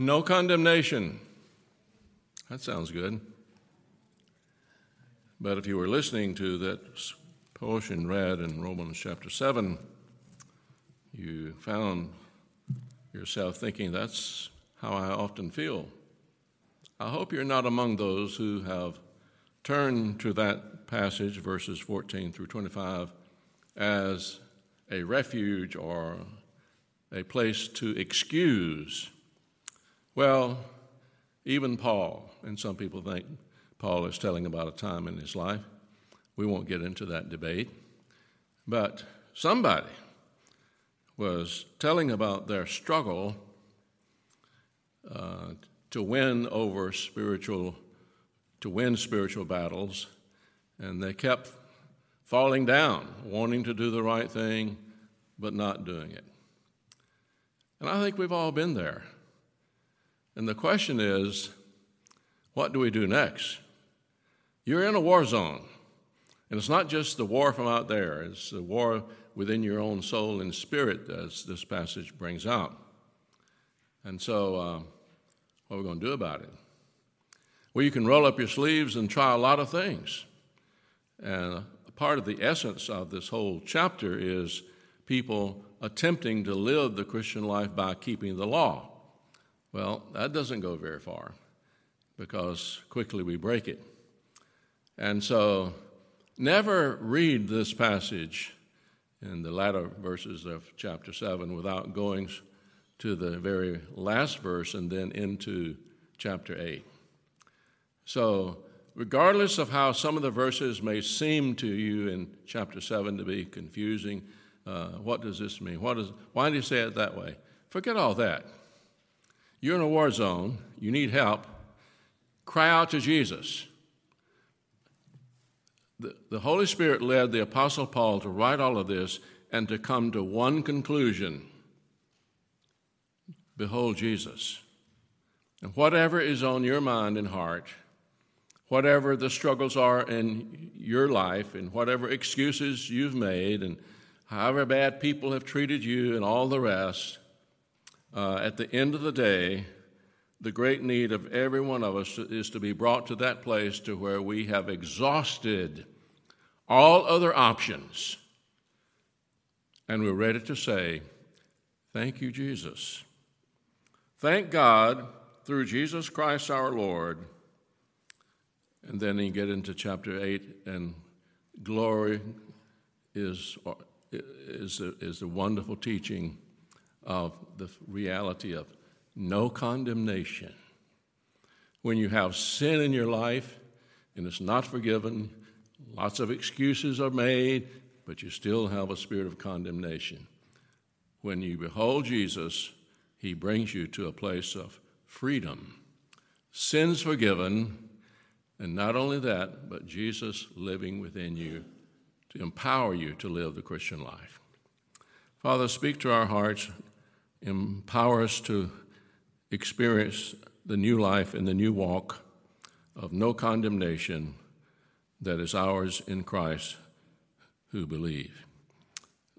No condemnation. That sounds good. But if you were listening to that portion read in Romans chapter 7, you found yourself thinking, that's how I often feel. I hope you're not among those who have turned to that passage, verses 14 through 25, as a refuge or a place to excuse. Well, even Paul, and some people think Paul is telling about a time in his life. We won't get into that debate. But somebody was telling about their struggle uh, to win over spiritual, to win spiritual battles, and they kept falling down, wanting to do the right thing, but not doing it. And I think we've all been there. And the question is, what do we do next? You're in a war zone. And it's not just the war from out there, it's the war within your own soul and spirit, as this passage brings out. And so, uh, what are we going to do about it? Well, you can roll up your sleeves and try a lot of things. And part of the essence of this whole chapter is people attempting to live the Christian life by keeping the law. Well, that doesn't go very far because quickly we break it. And so, never read this passage in the latter verses of chapter 7 without going to the very last verse and then into chapter 8. So, regardless of how some of the verses may seem to you in chapter 7 to be confusing, uh, what does this mean? What is, why do you say it that way? Forget all that. You're in a war zone, you need help. Cry out to Jesus. The, the Holy Spirit led the Apostle Paul to write all of this and to come to one conclusion Behold Jesus. And whatever is on your mind and heart, whatever the struggles are in your life, and whatever excuses you've made, and however bad people have treated you, and all the rest, uh, at the end of the day, the great need of every one of us is to be brought to that place to where we have exhausted all other options and we're ready to say, Thank you, Jesus. Thank God through Jesus Christ our Lord. And then you get into chapter 8, and glory is, is, a, is a wonderful teaching of the reality of no condemnation. When you have sin in your life and it's not forgiven, lots of excuses are made, but you still have a spirit of condemnation. When you behold Jesus, he brings you to a place of freedom, sins forgiven, and not only that, but Jesus living within you to empower you to live the Christian life. Father, speak to our hearts, empower us to experience the new life and the new walk of no condemnation that is ours in Christ who believe.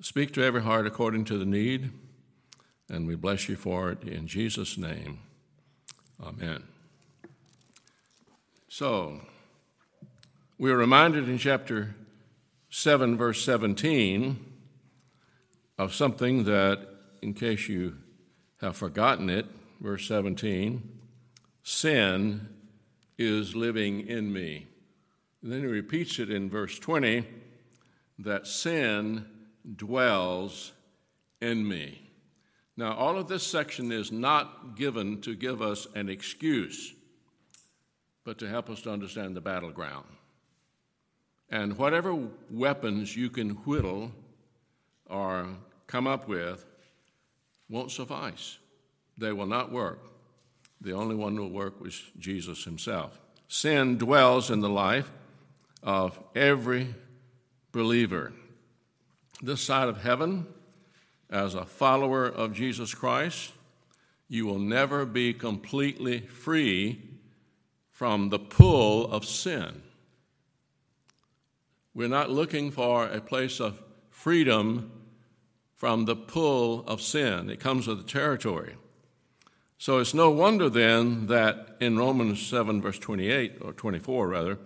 Speak to every heart according to the need, and we bless you for it in Jesus' name. Amen. So, we are reminded in chapter 7, verse 17, of something that, in case you have forgotten it, verse 17, sin is living in me. And then he repeats it in verse 20 that sin dwells in me. Now, all of this section is not given to give us an excuse, but to help us to understand the battleground. And whatever weapons you can whittle or come up with won't suffice. They will not work. The only one who will work was Jesus himself. Sin dwells in the life of every believer. This side of heaven, as a follower of Jesus Christ, you will never be completely free from the pull of sin. We're not looking for a place of freedom from the pull of sin, it comes with the territory. So it's no wonder then that in Romans 7, verse 28, or 24 rather,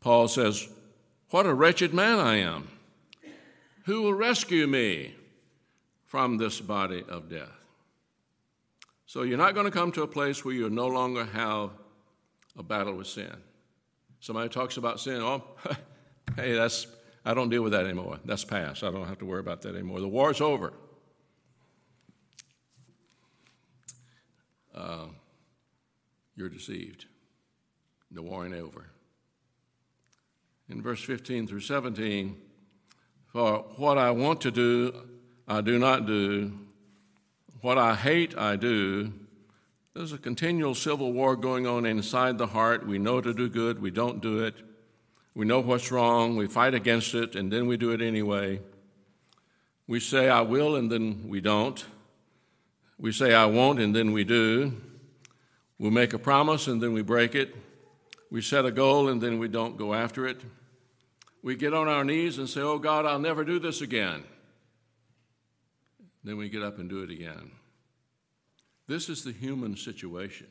Paul says, What a wretched man I am! Who will rescue me from this body of death? So you're not going to come to a place where you no longer have a battle with sin. Somebody talks about sin, oh, hey, that's I don't deal with that anymore. That's past. I don't have to worry about that anymore. The war's over. Uh, you're deceived. The war ain't over. In verse 15 through 17, for what I want to do, I do not do. What I hate, I do. There's a continual civil war going on inside the heart. We know to do good, we don't do it. We know what's wrong, we fight against it, and then we do it anyway. We say, I will, and then we don't. We say, I won't, and then we do. We make a promise, and then we break it. We set a goal, and then we don't go after it. We get on our knees and say, Oh God, I'll never do this again. Then we get up and do it again. This is the human situation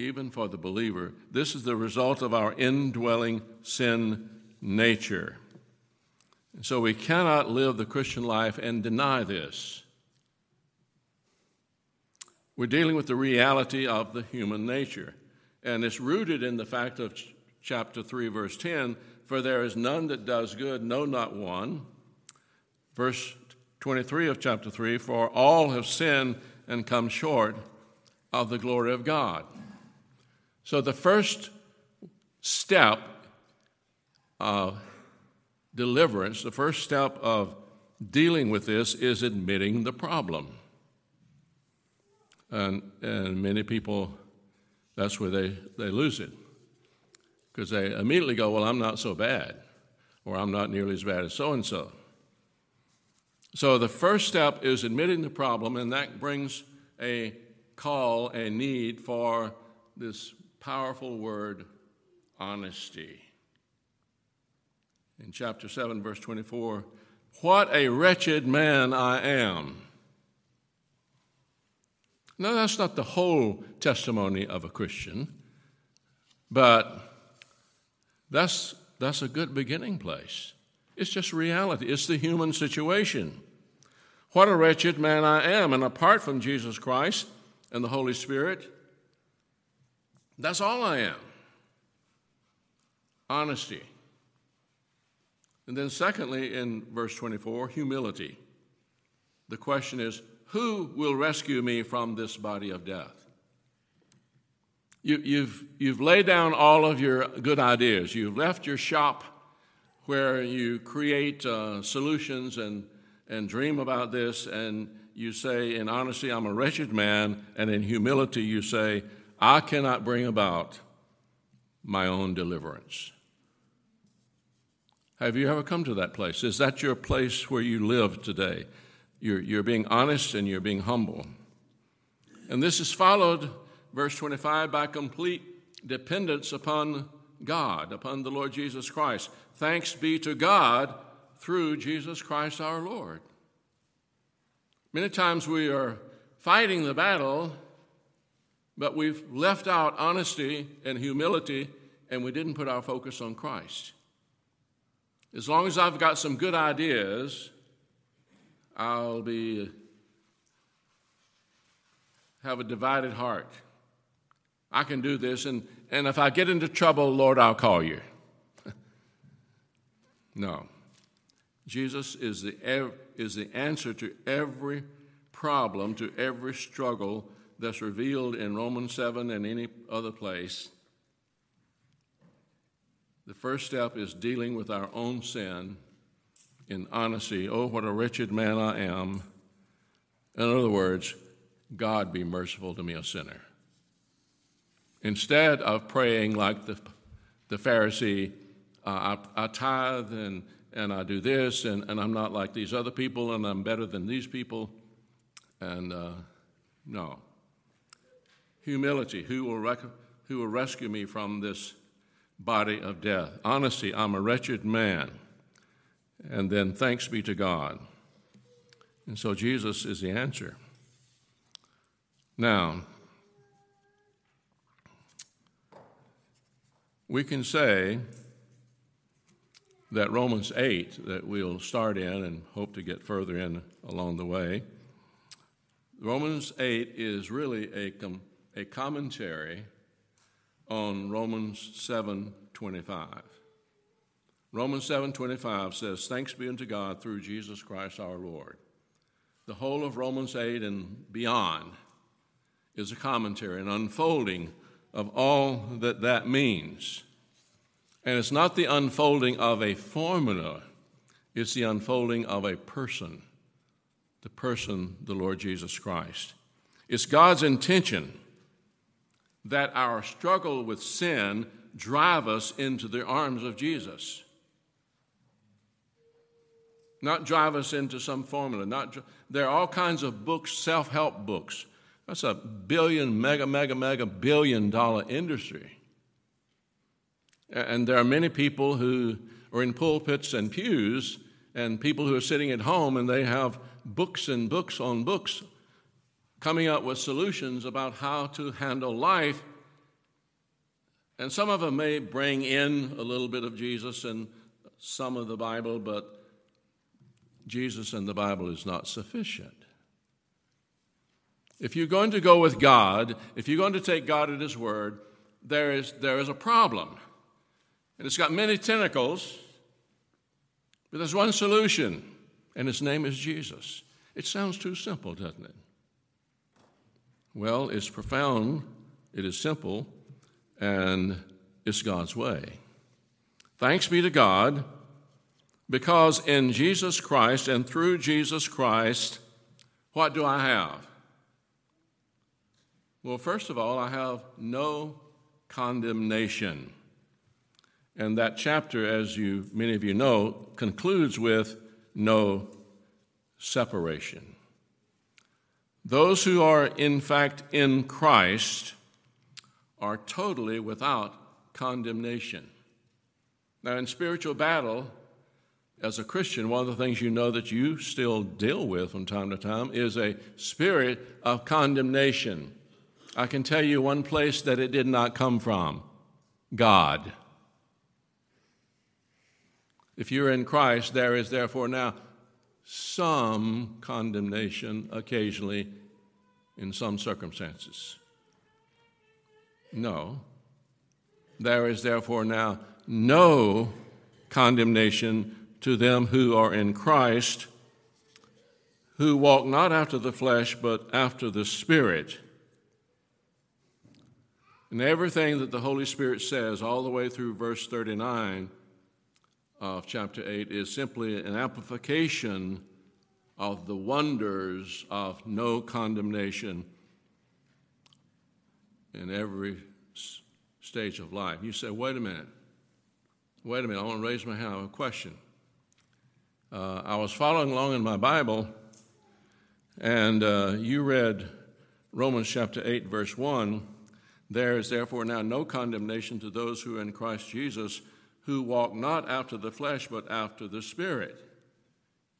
even for the believer. This is the result of our indwelling sin nature. And so we cannot live the Christian life and deny this. We're dealing with the reality of the human nature. And it's rooted in the fact of ch- chapter 3, verse 10 For there is none that does good, no, not one. Verse 23 of chapter 3 For all have sinned and come short of the glory of God. So, the first step of deliverance, the first step of dealing with this is admitting the problem. And, and many people, that's where they, they lose it. Because they immediately go, Well, I'm not so bad, or I'm not nearly as bad as so and so. So the first step is admitting the problem, and that brings a call, a need for this powerful word, honesty. In chapter 7, verse 24, what a wretched man I am. Now, that's not the whole testimony of a Christian, but that's, that's a good beginning place. It's just reality, it's the human situation. What a wretched man I am, and apart from Jesus Christ and the Holy Spirit, that's all I am. Honesty. And then, secondly, in verse 24, humility. The question is who will rescue me from this body of death? You, have you've, you've laid down all of your good ideas. You've left your shop where you create uh, solutions and, and dream about this, and you say, in honesty, I'm a wretched man, and in humility, you say, I cannot bring about my own deliverance. Have you ever come to that place? Is that your place where you live today? You're, you're being honest and you're being humble. And this is followed, verse 25, by complete dependence upon God, upon the Lord Jesus Christ. Thanks be to God through Jesus Christ our Lord. Many times we are fighting the battle but we've left out honesty and humility and we didn't put our focus on Christ. As long as I've got some good ideas, I'll be have a divided heart. I can do this, and, and if I get into trouble, Lord, I'll call you. no. Jesus is the, is the answer to every problem, to every struggle that's revealed in Romans 7 and any other place. The first step is dealing with our own sin in honesty. Oh, what a wretched man I am. In other words, God be merciful to me, a sinner. Instead of praying like the, the Pharisee, uh, I, I, tithe and, and I do this, and, and I'm not like these other people, and I'm better than these people. And uh, no humility, who will, rec- who will rescue me from this body of death? Honesty, I'm a wretched man. And then thanks be to God. And so Jesus is the answer. Now, we can say that Romans 8, that we'll start in and hope to get further in along the way, Romans 8 is really a, a commentary on Romans 7:25. Romans 7:25 says, "Thanks be unto God through Jesus Christ our Lord." The whole of Romans 8 and beyond is a commentary, an unfolding of all that that means. And it's not the unfolding of a formula, it's the unfolding of a person, the person, the Lord Jesus Christ. It's God's intention that our struggle with sin drive us into the arms of Jesus. Not drive us into some formula. Not, there are all kinds of books, self help books. That's a billion, mega, mega, mega billion dollar industry. And there are many people who are in pulpits and pews, and people who are sitting at home, and they have books and books on books coming up with solutions about how to handle life. And some of them may bring in a little bit of Jesus and some of the Bible, but Jesus and the Bible is not sufficient. If you're going to go with God, if you're going to take God at His word, there is, there is a problem. And it's got many tentacles, but there's one solution, and His name is Jesus. It sounds too simple, doesn't it? Well, it's profound, it is simple, and it's God's way. Thanks be to God, because in Jesus Christ and through Jesus Christ, what do I have? Well, first of all, I have no condemnation. And that chapter, as you many of you know, concludes with no separation. Those who are, in fact, in Christ are totally without condemnation. Now, in spiritual battle, as a Christian, one of the things you know that you still deal with from time to time is a spirit of condemnation. I can tell you one place that it did not come from God. If you're in Christ, there is therefore now some condemnation occasionally in some circumstances. No. There is therefore now no condemnation to them who are in Christ, who walk not after the flesh, but after the Spirit. And everything that the Holy Spirit says, all the way through verse 39, of chapter 8 is simply an amplification of the wonders of no condemnation in every stage of life. You say, wait a minute. Wait a minute. I want to raise my hand. I have a question. Uh, I was following along in my Bible, and uh, you read Romans chapter 8, verse 1. There is therefore now no condemnation to those who are in Christ Jesus who walk not after the flesh, but after the Spirit.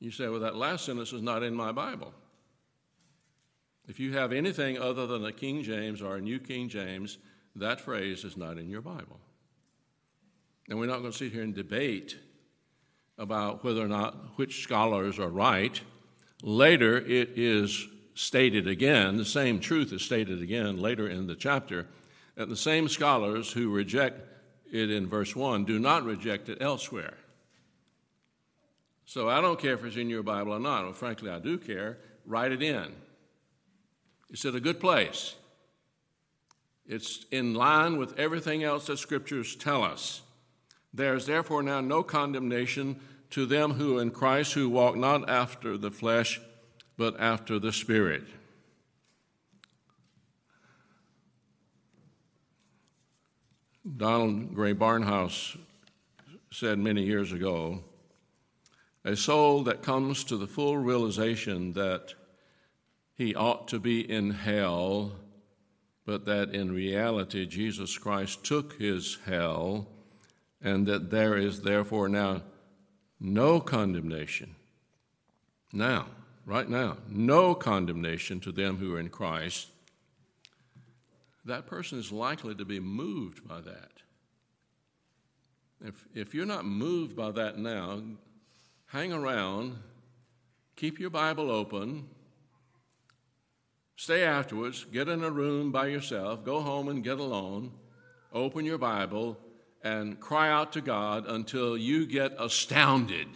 You say, well, that last sentence is not in my Bible. If you have anything other than a King James or a New King James, that phrase is not in your Bible. And we're not going to sit here and debate about whether or not which scholars are right. Later, it is stated again, the same truth is stated again later in the chapter, that the same scholars who reject it in verse 1, do not reject it elsewhere. So I don't care if it's in your Bible or not. Well, frankly, I do care. Write it in. It's at a good place. It's in line with everything else that scriptures tell us. There is therefore now no condemnation to them who in Christ who walk not after the flesh, but after the Spirit. Donald Grey Barnhouse said many years ago a soul that comes to the full realization that he ought to be in hell, but that in reality Jesus Christ took his hell, and that there is therefore now no condemnation. Now, right now, no condemnation to them who are in Christ, that person is likely to be moved by that. If, if you're not moved by that now, hang around, keep your Bible open, stay afterwards, get in a room by yourself, go home and get alone, open your Bible, and cry out to God until you get astounded.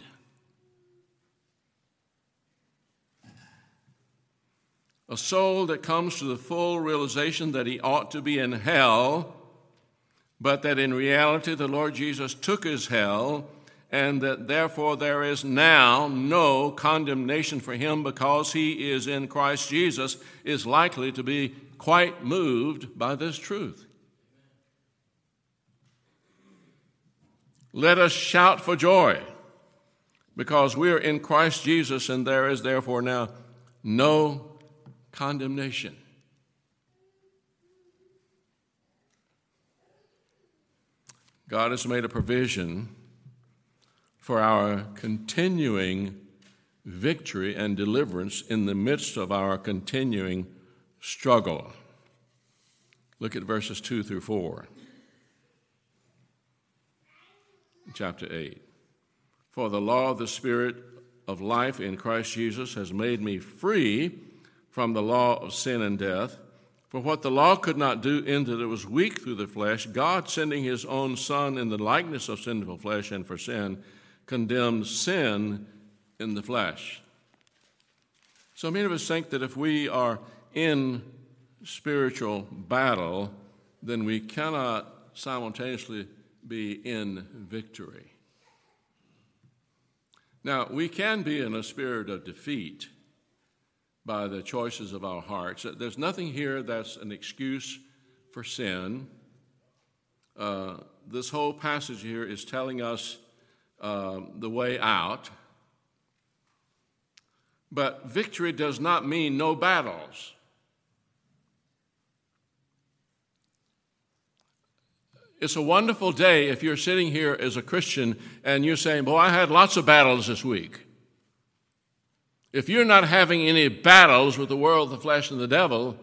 A soul that comes to the full realization that he ought to be in hell, but that in reality the Lord Jesus took his hell, and that therefore there is now no condemnation for him because he is in Christ Jesus, is likely to be quite moved by this truth. Let us shout for joy because we are in Christ Jesus, and there is therefore now no condemnation. God has made a provision for our continuing victory and deliverance in the midst of our continuing struggle. Look at verses 2 through 4. Chapter 8. For the law of the Spirit of life in Christ Jesus has made me free from the law of sin and death. For what the law could not do in that it was weak through the flesh, God sending his own Son in the likeness of sinful flesh and for sin, condemned sin in the flesh. So many of us think that if we are in spiritual battle, then we cannot simultaneously be in victory. Now, we can be in a spirit of defeat by the choices of our hearts. There's nothing here that's an excuse for sin. Uh, this whole passage here is telling us uh, the way out. But victory does not mean no battles. It's a wonderful day if you're sitting here as a Christian and you're saying, Boy, I had lots of battles this week. If you're not having any battles with the world, the flesh, and the devil,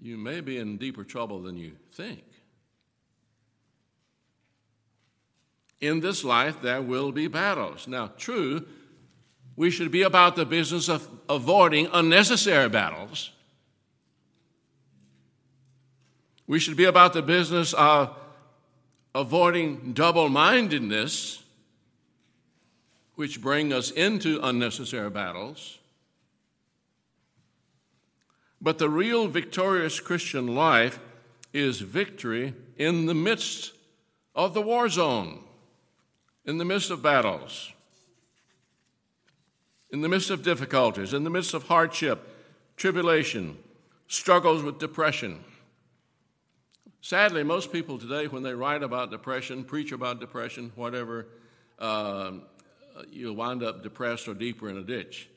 you may be in deeper trouble than you think. In this life, there will be battles. Now, true, we should be about the business of avoiding unnecessary battles. We should be about the business of avoiding double mindedness which bring us into unnecessary battles. But the real victorious Christian life is victory in the midst of the war zone, in the midst of battles, in the midst of difficulties, in the midst of hardship, tribulation, struggles with depression. Sadly, most people today, when they write about depression, preach about depression, whatever, uh, you'll wind up depressed or deeper in a ditch.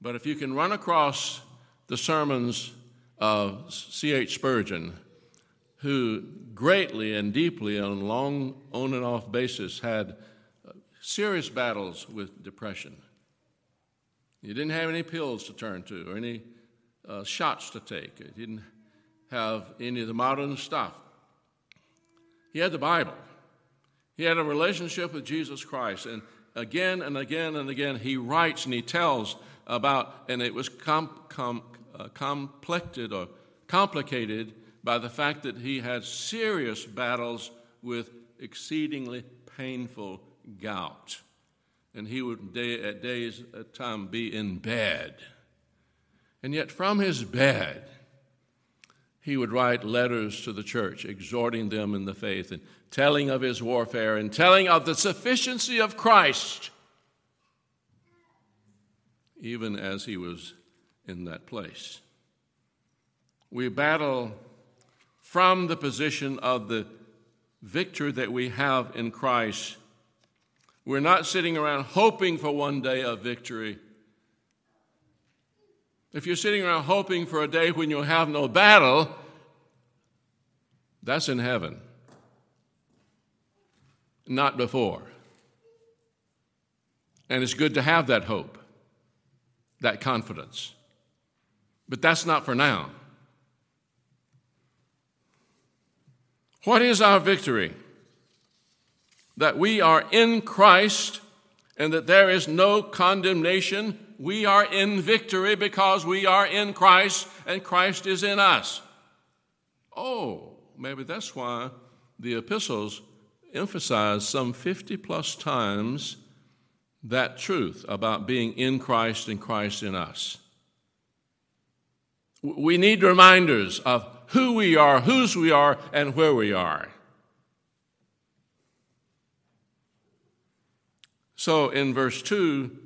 But if you can run across the sermons of C.H. Spurgeon, who greatly and deeply on a long on and off basis had uh, serious battles with depression. He didn't have any pills to turn to or any uh, shots to take. He didn't have any of the modern stuff. He had the Bible. He had a relationship with Jesus Christ. And again and again and again, he writes and he tells about, and it was com, com, uh, or complicated by the fact that he had serious battles with exceedingly painful gout. And he would, day, at days at time, be in bed. And yet, from his bed, he would write letters to the church, exhorting them in the faith and telling of his warfare and telling of the sufficiency of Christ, even as he was in that place. We battle from the position of the victory that we have in Christ. We're not sitting around hoping for one day of victory. If you're sitting around hoping for a day when you'll have no battle, that's in heaven not before. And it's good to have that hope, that confidence. But that's not for now. What is our victory? That we are in Christ and that there is no condemnation. We are in victory because we are in Christ and Christ is in us. Oh, maybe that's why the epistles emphasize some 50 plus times that truth about being in Christ and Christ in us. We need reminders of who we are, whose we are, and where we are. So in verse 2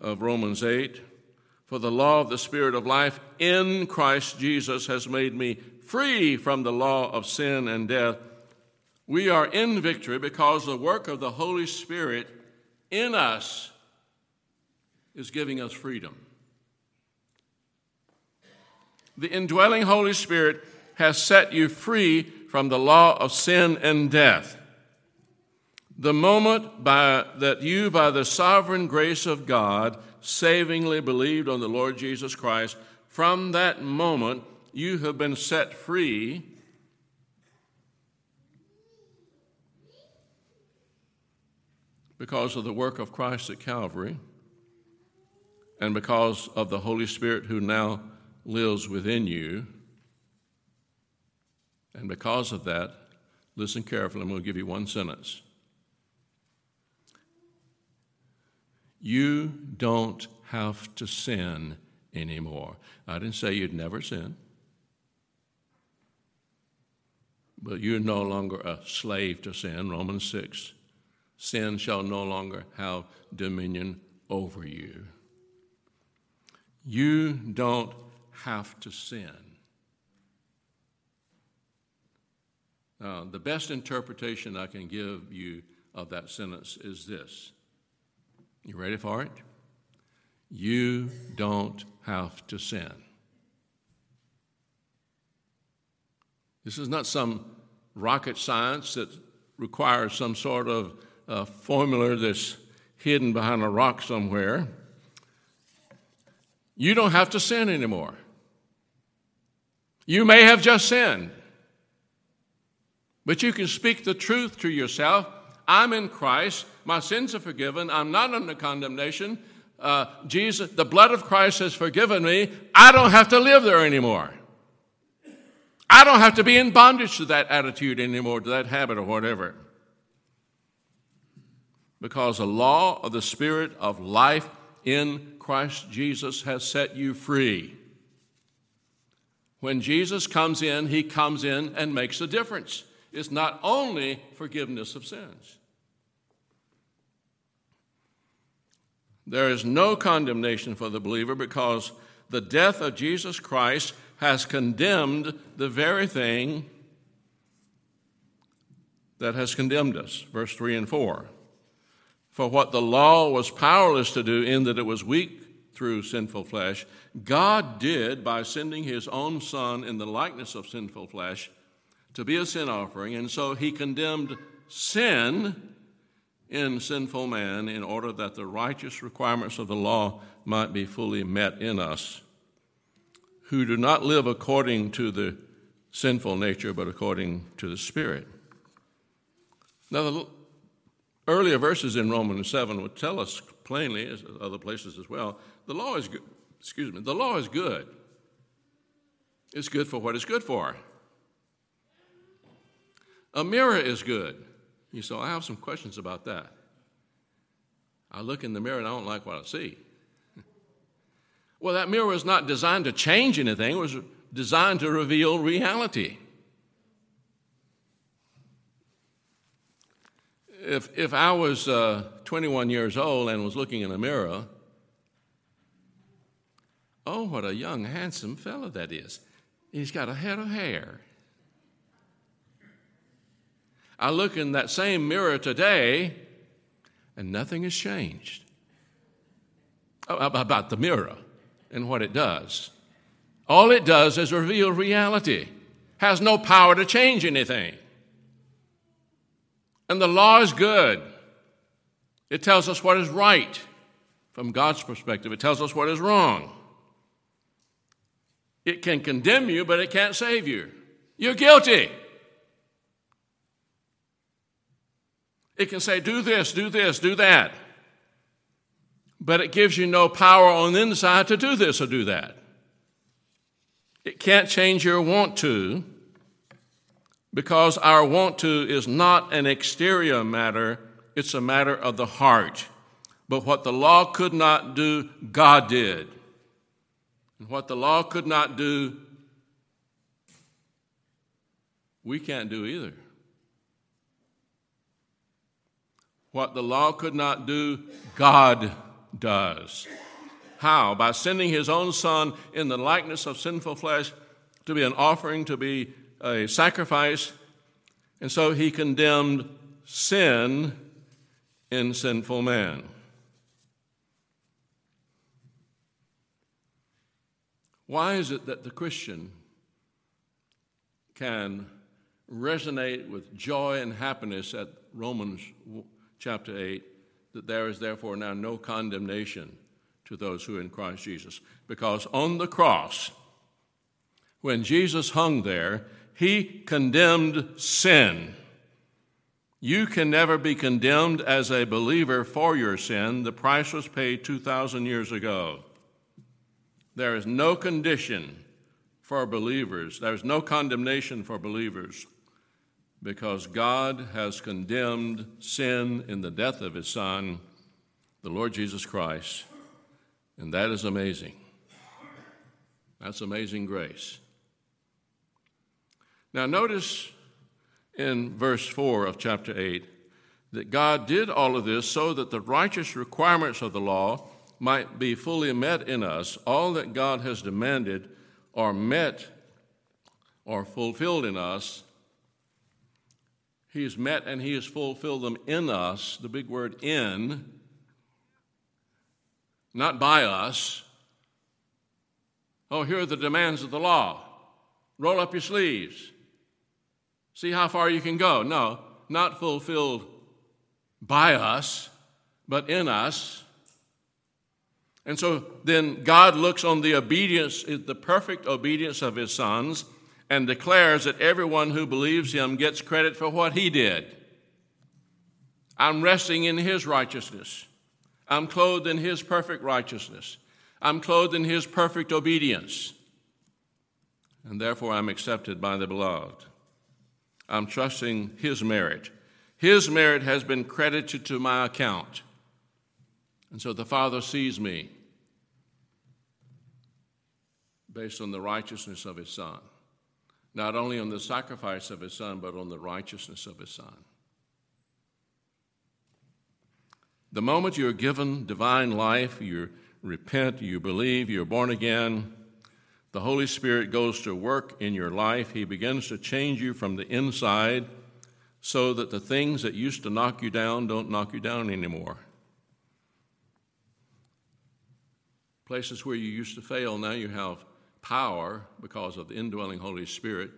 of Romans 8, for the law of the Spirit of life in Christ Jesus has made me free from the law of sin and death. We are in victory because the work of the Holy Spirit in us is giving us freedom. The indwelling Holy Spirit has set you free from the law of sin and death. The moment by, that you, by the sovereign grace of God, savingly believed on the Lord Jesus Christ, from that moment you have been set free because of the work of Christ at Calvary and because of the Holy Spirit who now lives within you. And because of that, listen carefully, I'm going to give you one sentence. You don't have to sin anymore. I didn't say you'd never sin, but you're no longer a slave to sin. Romans 6 sin shall no longer have dominion over you. You don't have to sin. Now, the best interpretation I can give you of that sentence is this. You ready for it? You don't have to sin. This is not some rocket science that requires some sort of uh, formula that's hidden behind a rock somewhere. You don't have to sin anymore. You may have just sinned, but you can speak the truth to yourself. I'm in Christ. My sins are forgiven. I'm not under condemnation. Uh, Jesus, the blood of Christ has forgiven me. I don't have to live there anymore. I don't have to be in bondage to that attitude anymore, to that habit or whatever. Because the law of the Spirit of life in Christ Jesus has set you free. When Jesus comes in, he comes in and makes a difference. It's not only forgiveness of sins. There is no condemnation for the believer because the death of Jesus Christ has condemned the very thing that has condemned us. Verse 3 and 4. For what the law was powerless to do, in that it was weak through sinful flesh, God did by sending his own Son in the likeness of sinful flesh to be a sin offering. And so he condemned sin in sinful man in order that the righteous requirements of the law might be fully met in us, who do not live according to the sinful nature, but according to the Spirit. Now, the earlier verses in Romans 7 would tell us plainly, as other places as well, the law is good. Excuse me, the law is good. It's good for what it's good for. A mirror is good. You say, I have some questions about that. I look in the mirror and I don't like what I see. well, that mirror was not designed to change anything, it was designed to reveal reality. If, if I was uh, 21 years old and was looking in a mirror, oh, what a young, handsome fellow that is. He's got a head of hair. I look in that same mirror today and nothing has changed oh, about the mirror and what it does. All it does is reveal reality, has no power to change anything. And the law is good. It tells us what is right from God's perspective, it tells us what is wrong. It can condemn you, but it can't save you. You're guilty. It can say, do this, do this, do that. But it gives you no power on the inside to do this or do that. It can't change your want to because our want to is not an exterior matter, it's a matter of the heart. But what the law could not do, God did. And what the law could not do, we can't do either. What the law could not do, God does. How? By sending his own Son in the likeness of sinful flesh to be an offering, to be a sacrifice. And so he condemned sin in sinful man. Why is it that the Christian can resonate with joy and happiness at Romans chapter 8 that there is therefore now no condemnation to those who are in Christ Jesus? Because on the cross, when Jesus hung there, he condemned sin. You can never be condemned as a believer for your sin. The price was paid 2,000 years ago. There is no condition for believers, there is no condemnation for believers because God has condemned sin in the death of his Son, the Lord Jesus Christ. And that is amazing. That's amazing grace. Now, notice in verse 4 of chapter 8 that God did all of this so that the righteous requirements of the law might be fully met in us, all that God has demanded are met or fulfilled in us. He has met and He has fulfilled them in us, the big word in, not by us. Oh, here are the demands of the law. Roll up your sleeves. See how far you can go. No, not fulfilled by us, but in us. And so then God looks on the obedience, the perfect obedience of his sons, and declares that everyone who believes him gets credit for what he did. I'm resting in his righteousness. I'm clothed in his perfect righteousness. I'm clothed in his perfect obedience. And therefore I'm accepted by the beloved. I'm trusting his merit. His merit has been credited to my account. And so the Father sees me based on the righteousness of his Son. Not only on the sacrifice of his Son, but on the righteousness of his Son. The moment you're given divine life, you repent, you believe, you're born again, the Holy Spirit goes to work in your life. He begins to change you from the inside so that the things that used to knock you down don't knock you down anymore. Places where you used to fail, now you have power because of the indwelling Holy Spirit.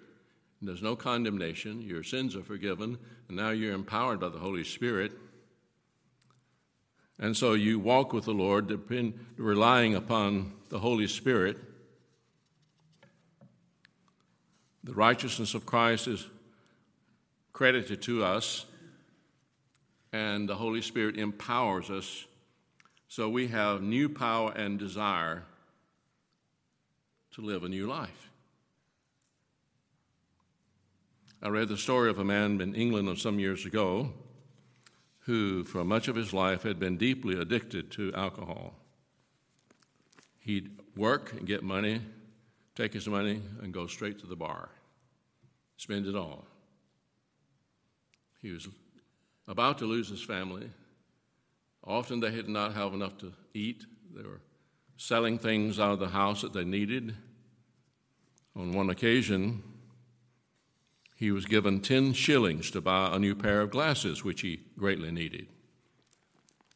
There's no condemnation. Your sins are forgiven, and now you're empowered by the Holy Spirit. And so you walk with the Lord, depend, relying upon the Holy Spirit. The righteousness of Christ is credited to us, and the Holy Spirit empowers us so we have new power and desire to live a new life. I read the story of a man in England some years ago who, for much of his life, had been deeply addicted to alcohol. He'd work and get money, take his money, and go straight to the bar, spend it all. He was about to lose his family. Often they did not have enough to eat. They were selling things out of the house that they needed. On one occasion, he was given 10 shillings to buy a new pair of glasses, which he greatly needed.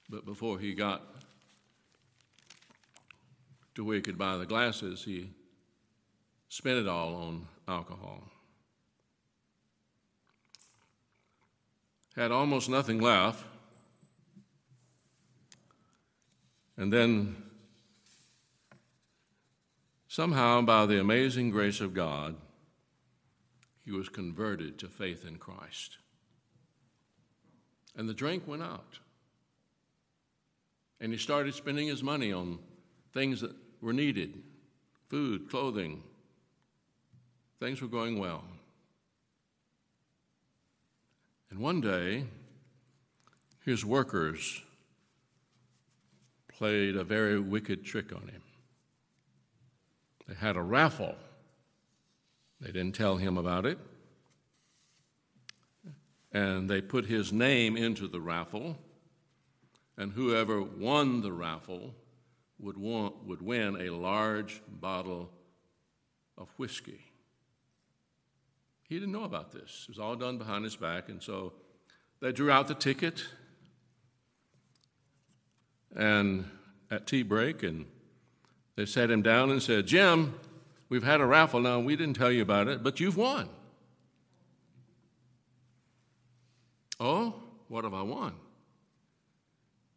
But before he got to where he could buy the glasses, he spent it all on alcohol. Had almost nothing left. And then Somehow, by the amazing grace of God, he was converted to faith in Christ. And the drink went out. And he started spending his money on things that were needed food, clothing. Things were going well. And one day, his workers played a very wicked trick on him. They had a raffle. They didn't tell him about it. And they put his name into the raffle, and whoever won the raffle would, want, would win a large bottle of whiskey. He didn't know about this. It was all done behind his back, and so they drew out the ticket and at tea break, and they sat him down and said, Jim, we've had a raffle now. We didn't tell you about it, but you've won. Oh, what have I won?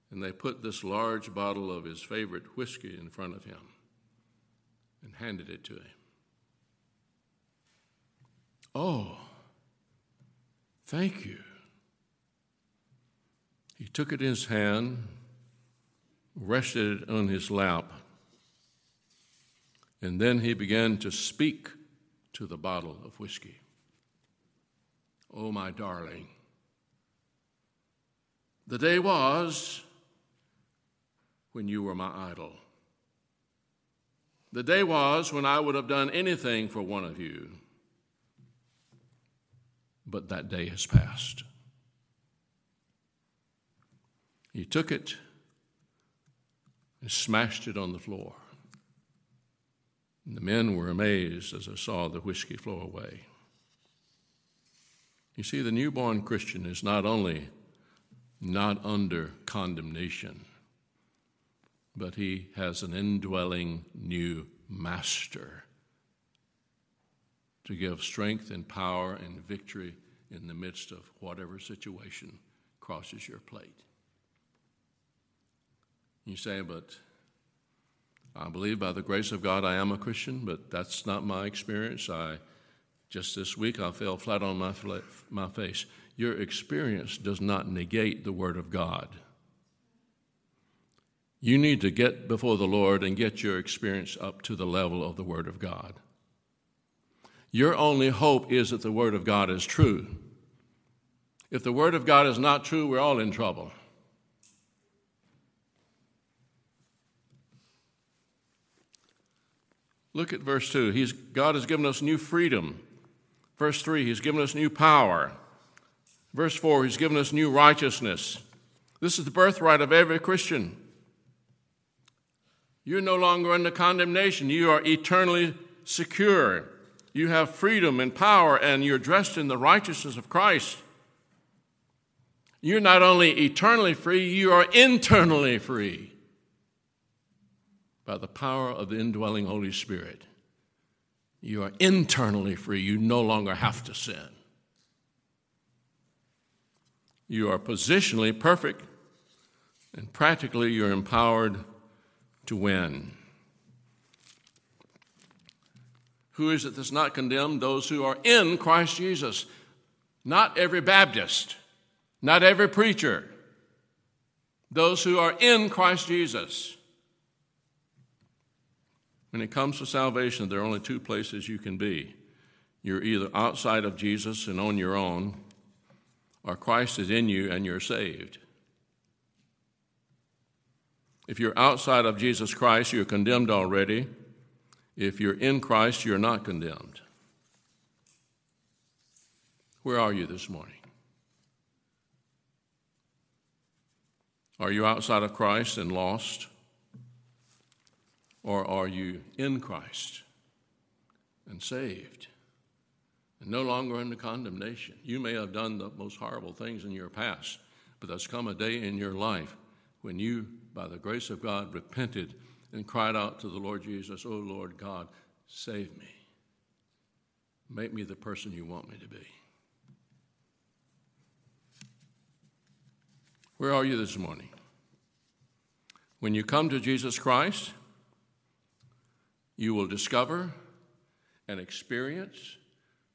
And they put this large bottle of his favorite whiskey in front of him and handed it to him. Oh, thank you. He took it in his hand, rested it on his lap, and then he began to speak to the bottle of whiskey. Oh, my darling, the day was when you were my idol. The day was when I would have done anything for one of you. But that day has passed. He took it and smashed it on the floor. And the men were amazed as they saw the whiskey flow away. You see, the newborn Christian is not only not under condemnation, but he has an indwelling new master to give strength and power and victory in the midst of whatever situation crosses your plate. You say, but I believe by the grace of God I am a Christian, but that's not my experience. I just this week I fell flat on my, my face. Your experience does not negate the Word of God. You need to get before the Lord and get your experience up to the level of the Word of God. Your only hope is that the Word of God is true. If the Word of God is not true, we're all in trouble. Look at verse 2. He's, God has given us new freedom. Verse 3, He's given us new power. Verse 4, He's given us new righteousness. This is the birthright of every Christian. You're no longer under condemnation. You are eternally secure. You have freedom and power, and you're dressed in the righteousness of Christ. You're not only eternally free, you are internally free by the power of the indwelling Holy Spirit. You are internally free. You no longer have to sin. You are positionally perfect, and practically you're empowered to win. Who is it that's not condemned? Those who are in Christ Jesus. Not every Baptist, not every preacher. Those who are in Christ Jesus. When it comes to salvation, there are only two places you can be. You're either outside of Jesus and on your own, or Christ is in you and you're saved. If you're outside of Jesus Christ, you're condemned already. If you're in Christ, you're not condemned. Where are you this morning? Are you outside of Christ and lost? Or are you in Christ and saved and no longer under condemnation? You may have done the most horrible things in your past, but there's come a day in your life when you, by the grace of God, repented and cried out to the Lord Jesus, Oh Lord God, save me. Make me the person you want me to be. Where are you this morning? When you come to Jesus Christ, you will discover and experience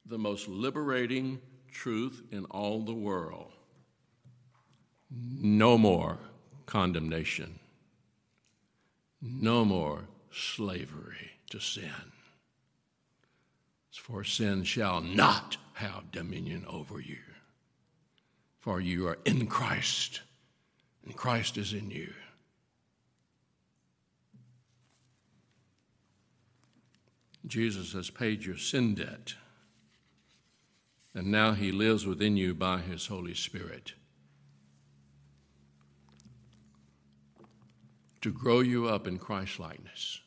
the most liberating truth in all the world. No more condemnation. No more slavery to sin. For sin shall not have dominion over you. For you are in Christ, and Christ is in you. Jesus has paid your sin debt, and now he lives within you by his Holy Spirit. To grow you up in Christ likeness.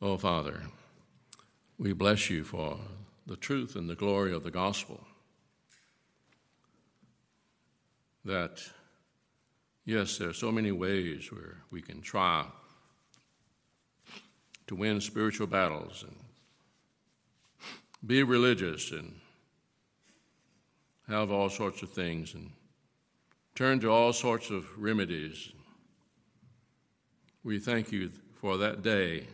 Oh, Father, we bless you for the truth and the glory of the gospel. That, yes, there are so many ways where we can try to win spiritual battles and be religious and have all sorts of things and turn to all sorts of remedies. We thank you for that day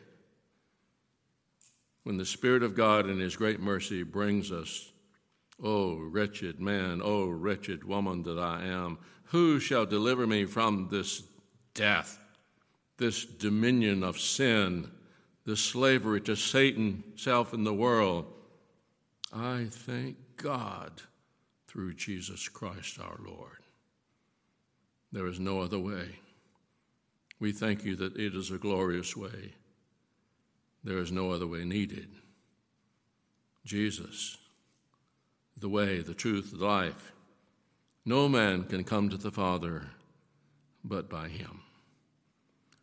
when the Spirit of God in His great mercy brings us, Oh, wretched man, oh, wretched woman that I am, who shall deliver me from this death, this dominion of sin? this slavery to Satan, self, and the world. I thank God through Jesus Christ our Lord. There is no other way. We thank you that it is a glorious way. There is no other way needed. Jesus, the way, the truth, the life. No man can come to the Father but by him.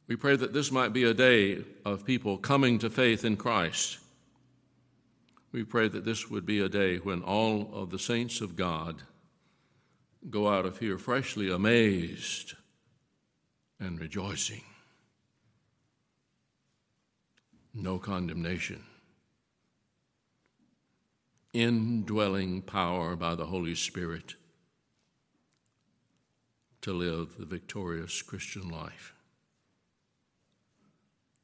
We pray that this might be a day of people coming to faith in Christ. We pray that this would be a day when all of the saints of God go out of here freshly amazed and rejoicing. No condemnation. Indwelling power by the Holy Spirit to live the victorious Christian life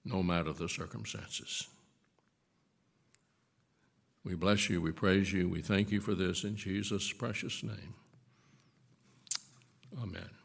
no matter the circumstances. We bless you, we praise you, we thank you for this in Jesus' precious name. Amen.